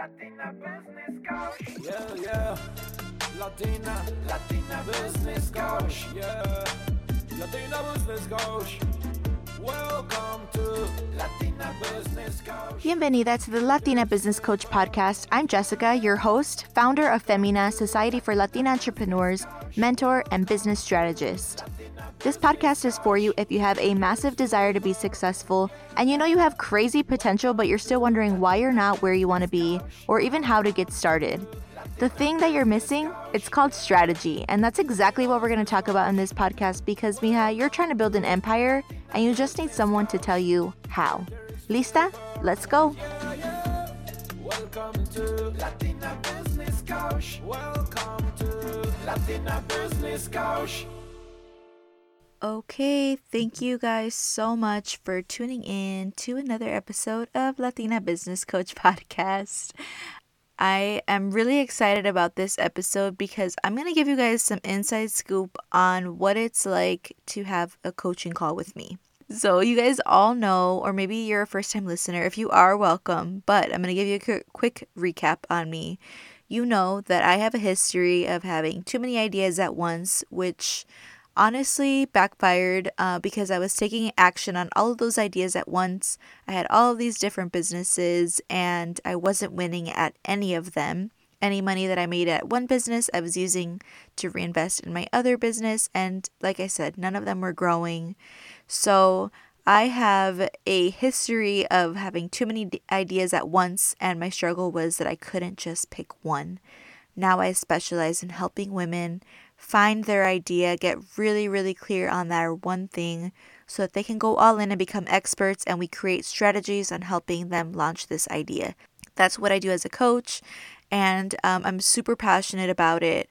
Latina business coach. Yeah, yeah. Latina, Latina business coach. Yeah. Latina business coach. Welcome to Latina business coach. Bienvenida to the Latina Business Coach podcast. I'm Jessica, your host, founder of Femina, Society for Latina Entrepreneurs, mentor, and business strategist. This podcast is for you if you have a massive desire to be successful and you know you have crazy potential, but you're still wondering why you're not where you want to be or even how to get started. The thing that you're missing, it's called strategy. And that's exactly what we're going to talk about in this podcast because, Mija, you're trying to build an empire and you just need someone to tell you how. Lista? Let's go. Welcome to Latina business coach. Welcome to Latina business coach. Okay, thank you guys so much for tuning in to another episode of Latina Business Coach Podcast. I am really excited about this episode because I'm going to give you guys some inside scoop on what it's like to have a coaching call with me. So, you guys all know, or maybe you're a first time listener. If you are, welcome. But I'm going to give you a quick recap on me. You know that I have a history of having too many ideas at once, which honestly backfired uh, because I was taking action on all of those ideas at once. I had all of these different businesses and I wasn't winning at any of them. Any money that I made at one business, I was using to reinvest in my other business. And like I said, none of them were growing. So I have a history of having too many ideas at once, and my struggle was that I couldn't just pick one. Now I specialize in helping women find their idea, get really, really clear on that one thing so that they can go all in and become experts, and we create strategies on helping them launch this idea. That's what I do as a coach, and um, I'm super passionate about it.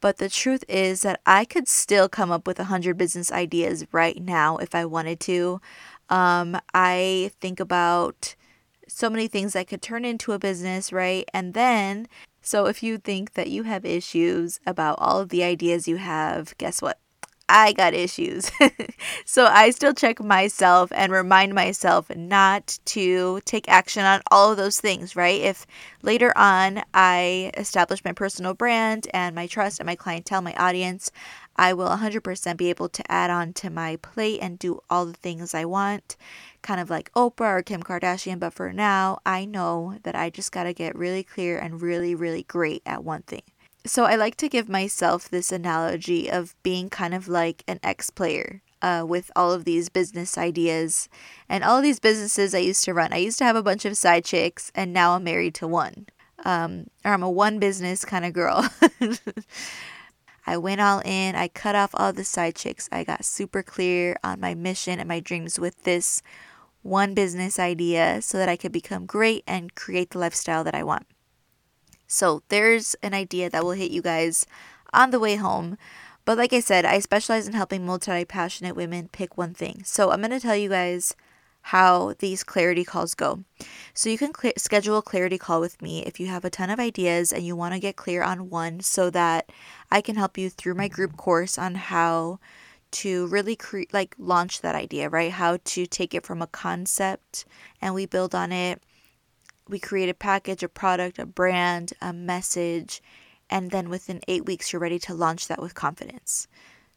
But the truth is that I could still come up with 100 business ideas right now if I wanted to. Um, I think about so many things that could turn into a business, right? And then so if you think that you have issues about all of the ideas you have, guess what? I got issues. so I still check myself and remind myself not to take action on all of those things, right? If later on I establish my personal brand and my trust and my clientele, my audience, I will 100% be able to add on to my plate and do all the things I want, kind of like Oprah or Kim Kardashian. But for now, I know that I just got to get really clear and really, really great at one thing. So I like to give myself this analogy of being kind of like an ex player. Uh, with all of these business ideas and all of these businesses I used to run. I used to have a bunch of side chicks, and now I'm married to one. Um, or I'm a one business kind of girl. I went all in. I cut off all the side chicks. I got super clear on my mission and my dreams with this one business idea so that I could become great and create the lifestyle that I want. So there's an idea that will hit you guys on the way home. But like I said, I specialize in helping multi passionate women pick one thing. So I'm going to tell you guys how these clarity calls go. So you can cl- schedule a clarity call with me if you have a ton of ideas and you want to get clear on one so that I can help you through my group course on how to really create like launch that idea, right? How to take it from a concept and we build on it. We create a package, a product, a brand, a message, and then within 8 weeks you're ready to launch that with confidence.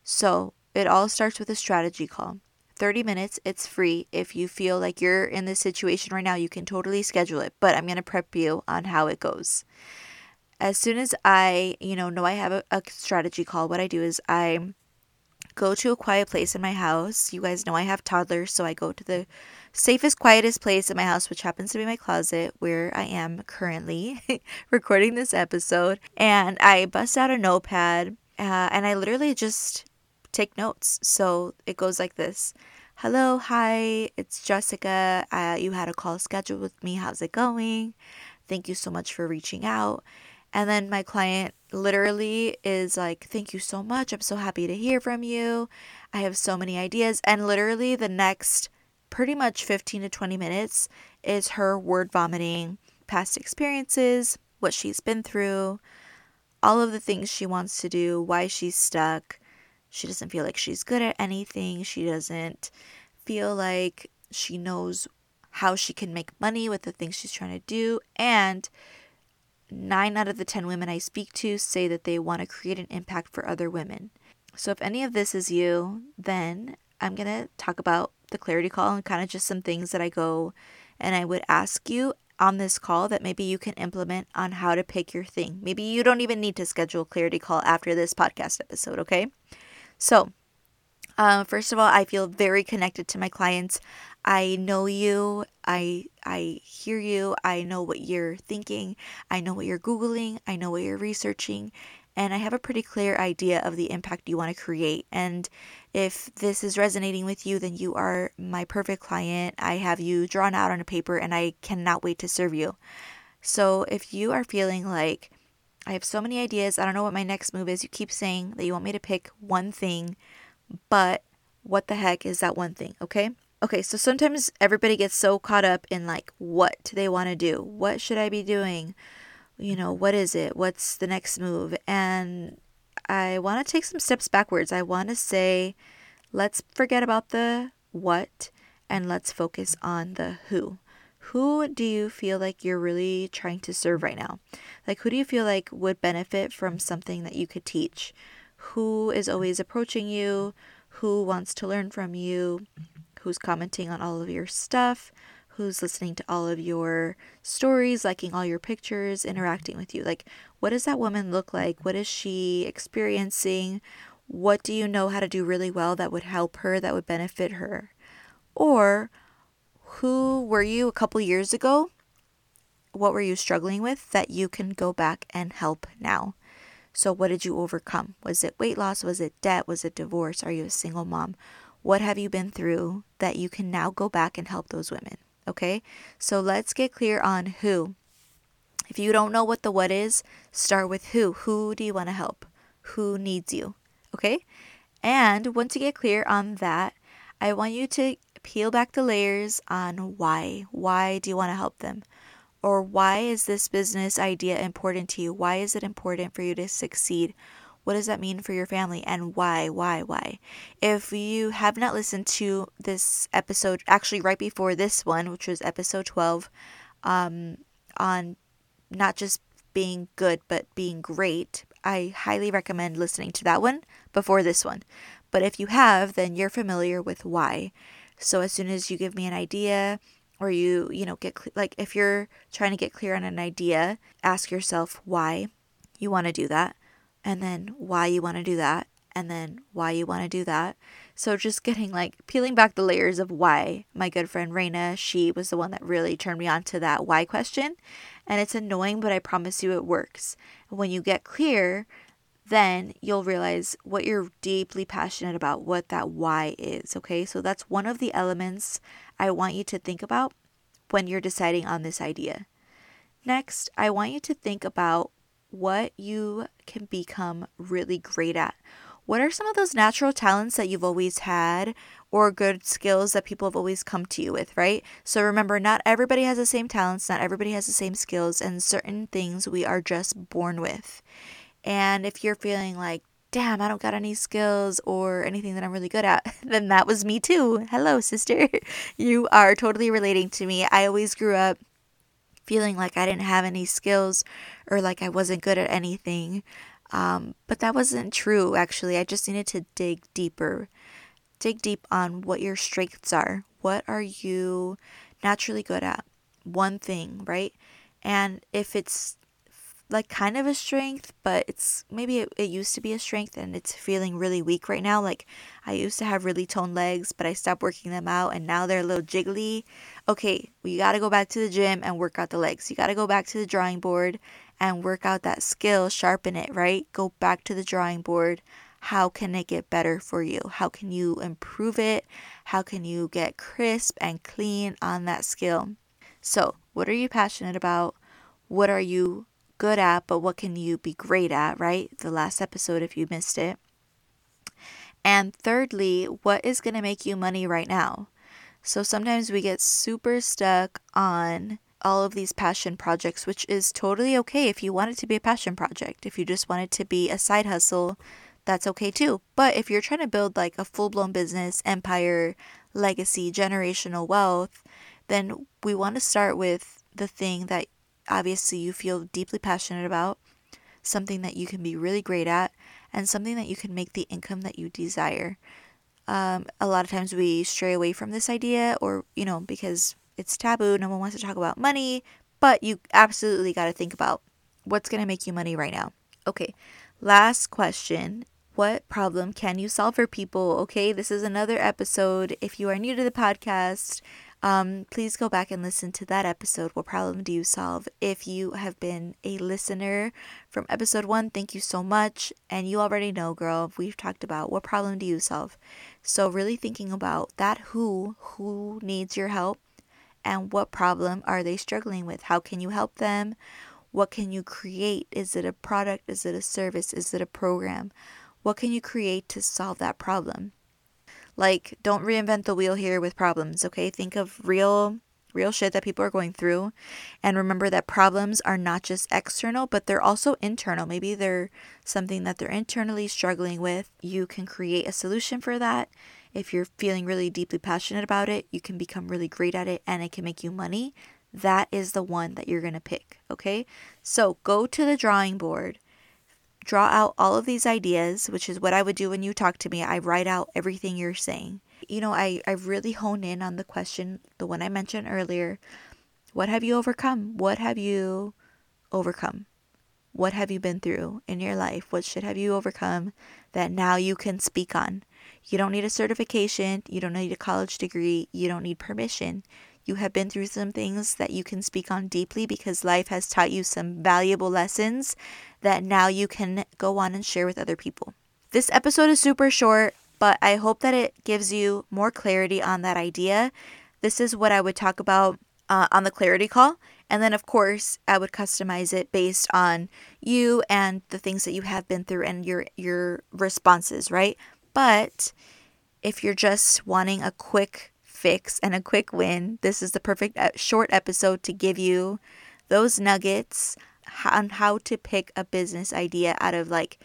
So, it all starts with a strategy call. 30 minutes. It's free. If you feel like you're in this situation right now, you can totally schedule it, but I'm going to prep you on how it goes. As soon as I, you know, know I have a, a strategy call, what I do is I go to a quiet place in my house. You guys know I have toddlers, so I go to the safest, quietest place in my house, which happens to be my closet where I am currently recording this episode. And I bust out a notepad uh, and I literally just take notes. So it goes like this Hello, hi, it's Jessica. Uh, you had a call scheduled with me. How's it going? Thank you so much for reaching out. And then my client literally is like, Thank you so much. I'm so happy to hear from you. I have so many ideas. And literally, the next pretty much 15 to 20 minutes is her word vomiting past experiences, what she's been through, all of the things she wants to do, why she's stuck. She doesn't feel like she's good at anything. She doesn't feel like she knows how she can make money with the things she's trying to do. And nine out of the 10 women I speak to say that they want to create an impact for other women. So if any of this is you, then I'm going to talk about the clarity call and kind of just some things that I go and I would ask you on this call that maybe you can implement on how to pick your thing. Maybe you don't even need to schedule a clarity call after this podcast episode, okay? So, uh, first of all, I feel very connected to my clients. I know you. I I hear you. I know what you're thinking. I know what you're googling. I know what you're researching, and I have a pretty clear idea of the impact you want to create. And if this is resonating with you, then you are my perfect client. I have you drawn out on a paper, and I cannot wait to serve you. So if you are feeling like I have so many ideas, I don't know what my next move is. You keep saying that you want me to pick one thing, but what the heck is that one thing, okay? Okay, so sometimes everybody gets so caught up in like what do they want to do. What should I be doing? You know, what is it? What's the next move? And I want to take some steps backwards. I want to say, let's forget about the what and let's focus on the who. Who do you feel like you're really trying to serve right now? Like, who do you feel like would benefit from something that you could teach? Who is always approaching you? Who wants to learn from you? who's commenting on all of your stuff, who's listening to all of your stories, liking all your pictures, interacting with you. Like, what does that woman look like? What is she experiencing? What do you know how to do really well that would help her, that would benefit her? Or who were you a couple years ago? What were you struggling with that you can go back and help now? So, what did you overcome? Was it weight loss? Was it debt? Was it divorce? Are you a single mom? What have you been through that you can now go back and help those women? Okay, so let's get clear on who. If you don't know what the what is, start with who. Who do you want to help? Who needs you? Okay, and once you get clear on that, I want you to peel back the layers on why. Why do you want to help them? Or why is this business idea important to you? Why is it important for you to succeed? What does that mean for your family and why, why, why? If you have not listened to this episode, actually, right before this one, which was episode 12, um, on not just being good, but being great, I highly recommend listening to that one before this one. But if you have, then you're familiar with why. So as soon as you give me an idea, or you, you know, get like if you're trying to get clear on an idea, ask yourself why you want to do that and then why you want to do that, and then why you want to do that. So just getting like peeling back the layers of why. My good friend Raina, she was the one that really turned me on to that why question. And it's annoying, but I promise you it works. When you get clear, then you'll realize what you're deeply passionate about, what that why is. Okay, so that's one of the elements I want you to think about when you're deciding on this idea. Next, I want you to think about what you can become really great at. What are some of those natural talents that you've always had or good skills that people have always come to you with, right? So remember, not everybody has the same talents, not everybody has the same skills, and certain things we are just born with. And if you're feeling like, damn, I don't got any skills or anything that I'm really good at, then that was me too. Hello, sister. you are totally relating to me. I always grew up feeling like I didn't have any skills or like I wasn't good at anything. Um, but that wasn't true, actually. I just needed to dig deeper. Dig deep on what your strengths are. What are you naturally good at? One thing, right? And if it's like kind of a strength, but it's maybe it, it used to be a strength and it's feeling really weak right now. Like I used to have really toned legs, but I stopped working them out and now they're a little jiggly. Okay, we got to go back to the gym and work out the legs. You got to go back to the drawing board and work out that skill, sharpen it, right? Go back to the drawing board. How can it get better for you? How can you improve it? How can you get crisp and clean on that skill? So, what are you passionate about? What are you good at, but what can you be great at, right? The last episode, if you missed it. And thirdly, what is going to make you money right now? So sometimes we get super stuck on all of these passion projects, which is totally okay if you want it to be a passion project. If you just want it to be a side hustle, that's okay too. But if you're trying to build like a full blown business, empire, legacy, generational wealth, then we want to start with the thing that obviously you feel deeply passionate about, something that you can be really great at, and something that you can make the income that you desire. Um, a lot of times we stray away from this idea, or, you know, because it's taboo, no one wants to talk about money, but you absolutely got to think about what's going to make you money right now. Okay, last question. What problem can you solve for people? Okay, this is another episode. If you are new to the podcast, um, please go back and listen to that episode. What problem do you solve? If you have been a listener from episode one, thank you so much. And you already know, girl, we've talked about what problem do you solve. So, really thinking about that who, who needs your help, and what problem are they struggling with? How can you help them? What can you create? Is it a product? Is it a service? Is it a program? What can you create to solve that problem? Like, don't reinvent the wheel here with problems, okay? Think of real real shit that people are going through. And remember that problems are not just external but they're also internal. Maybe they're something that they're internally struggling with. You can create a solution for that. If you're feeling really deeply passionate about it you can become really great at it and it can make you money. That is the one that you're going to pick okay? So go to the drawing board draw out all of these ideas, which is what I would do when you talk to me. I write out everything you're saying. You know, I, I really hone in on the question, the one I mentioned earlier. What have you overcome? What have you overcome? What have you been through in your life? What shit have you overcome that now you can speak on? You don't need a certification. You don't need a college degree. You don't need permission. You have been through some things that you can speak on deeply because life has taught you some valuable lessons that now you can go on and share with other people. This episode is super short, but I hope that it gives you more clarity on that idea. This is what I would talk about uh, on the clarity call. And then, of course, I would customize it based on you and the things that you have been through and your your responses, right? But if you're just wanting a quick fix and a quick win, this is the perfect short episode to give you those nuggets on how to pick a business idea out of like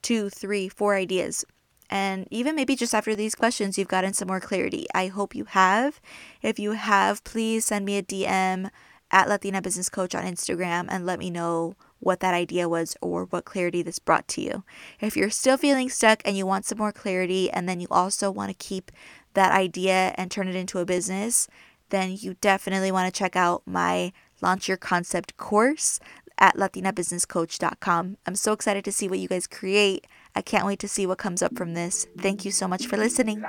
two, three, four ideas. And even maybe just after these questions, you've gotten some more clarity. I hope you have. If you have, please send me a DM at Latina Business Coach on Instagram and let me know what that idea was or what clarity this brought to you. If you're still feeling stuck and you want some more clarity, and then you also want to keep that idea and turn it into a business, then you definitely want to check out my Launch Your Concept course at latinabusinesscoach.com. I'm so excited to see what you guys create. I can't wait to see what comes up from this. Thank you so much for listening.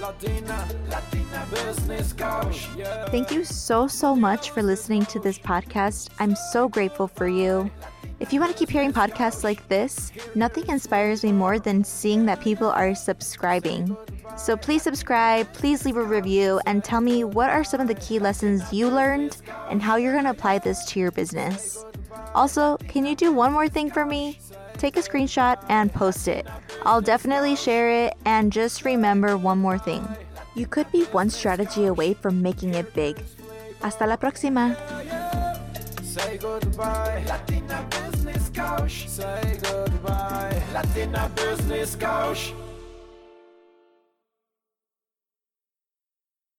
Latina, Latina business coach. Yeah. Thank you so, so much for listening to this podcast. I'm so grateful for you. If you want to keep hearing podcasts like this, nothing inspires me more than seeing that people are subscribing. So please subscribe, please leave a review, and tell me what are some of the key lessons you learned and how you're going to apply this to your business. Also, can you do one more thing for me? Take a screenshot and post it. I'll definitely share it, and just remember one more thing. You could be one strategy away from making it big. Hasta la próxima! Say goodbye, Latina business coach. Say goodbye, Latina business coach.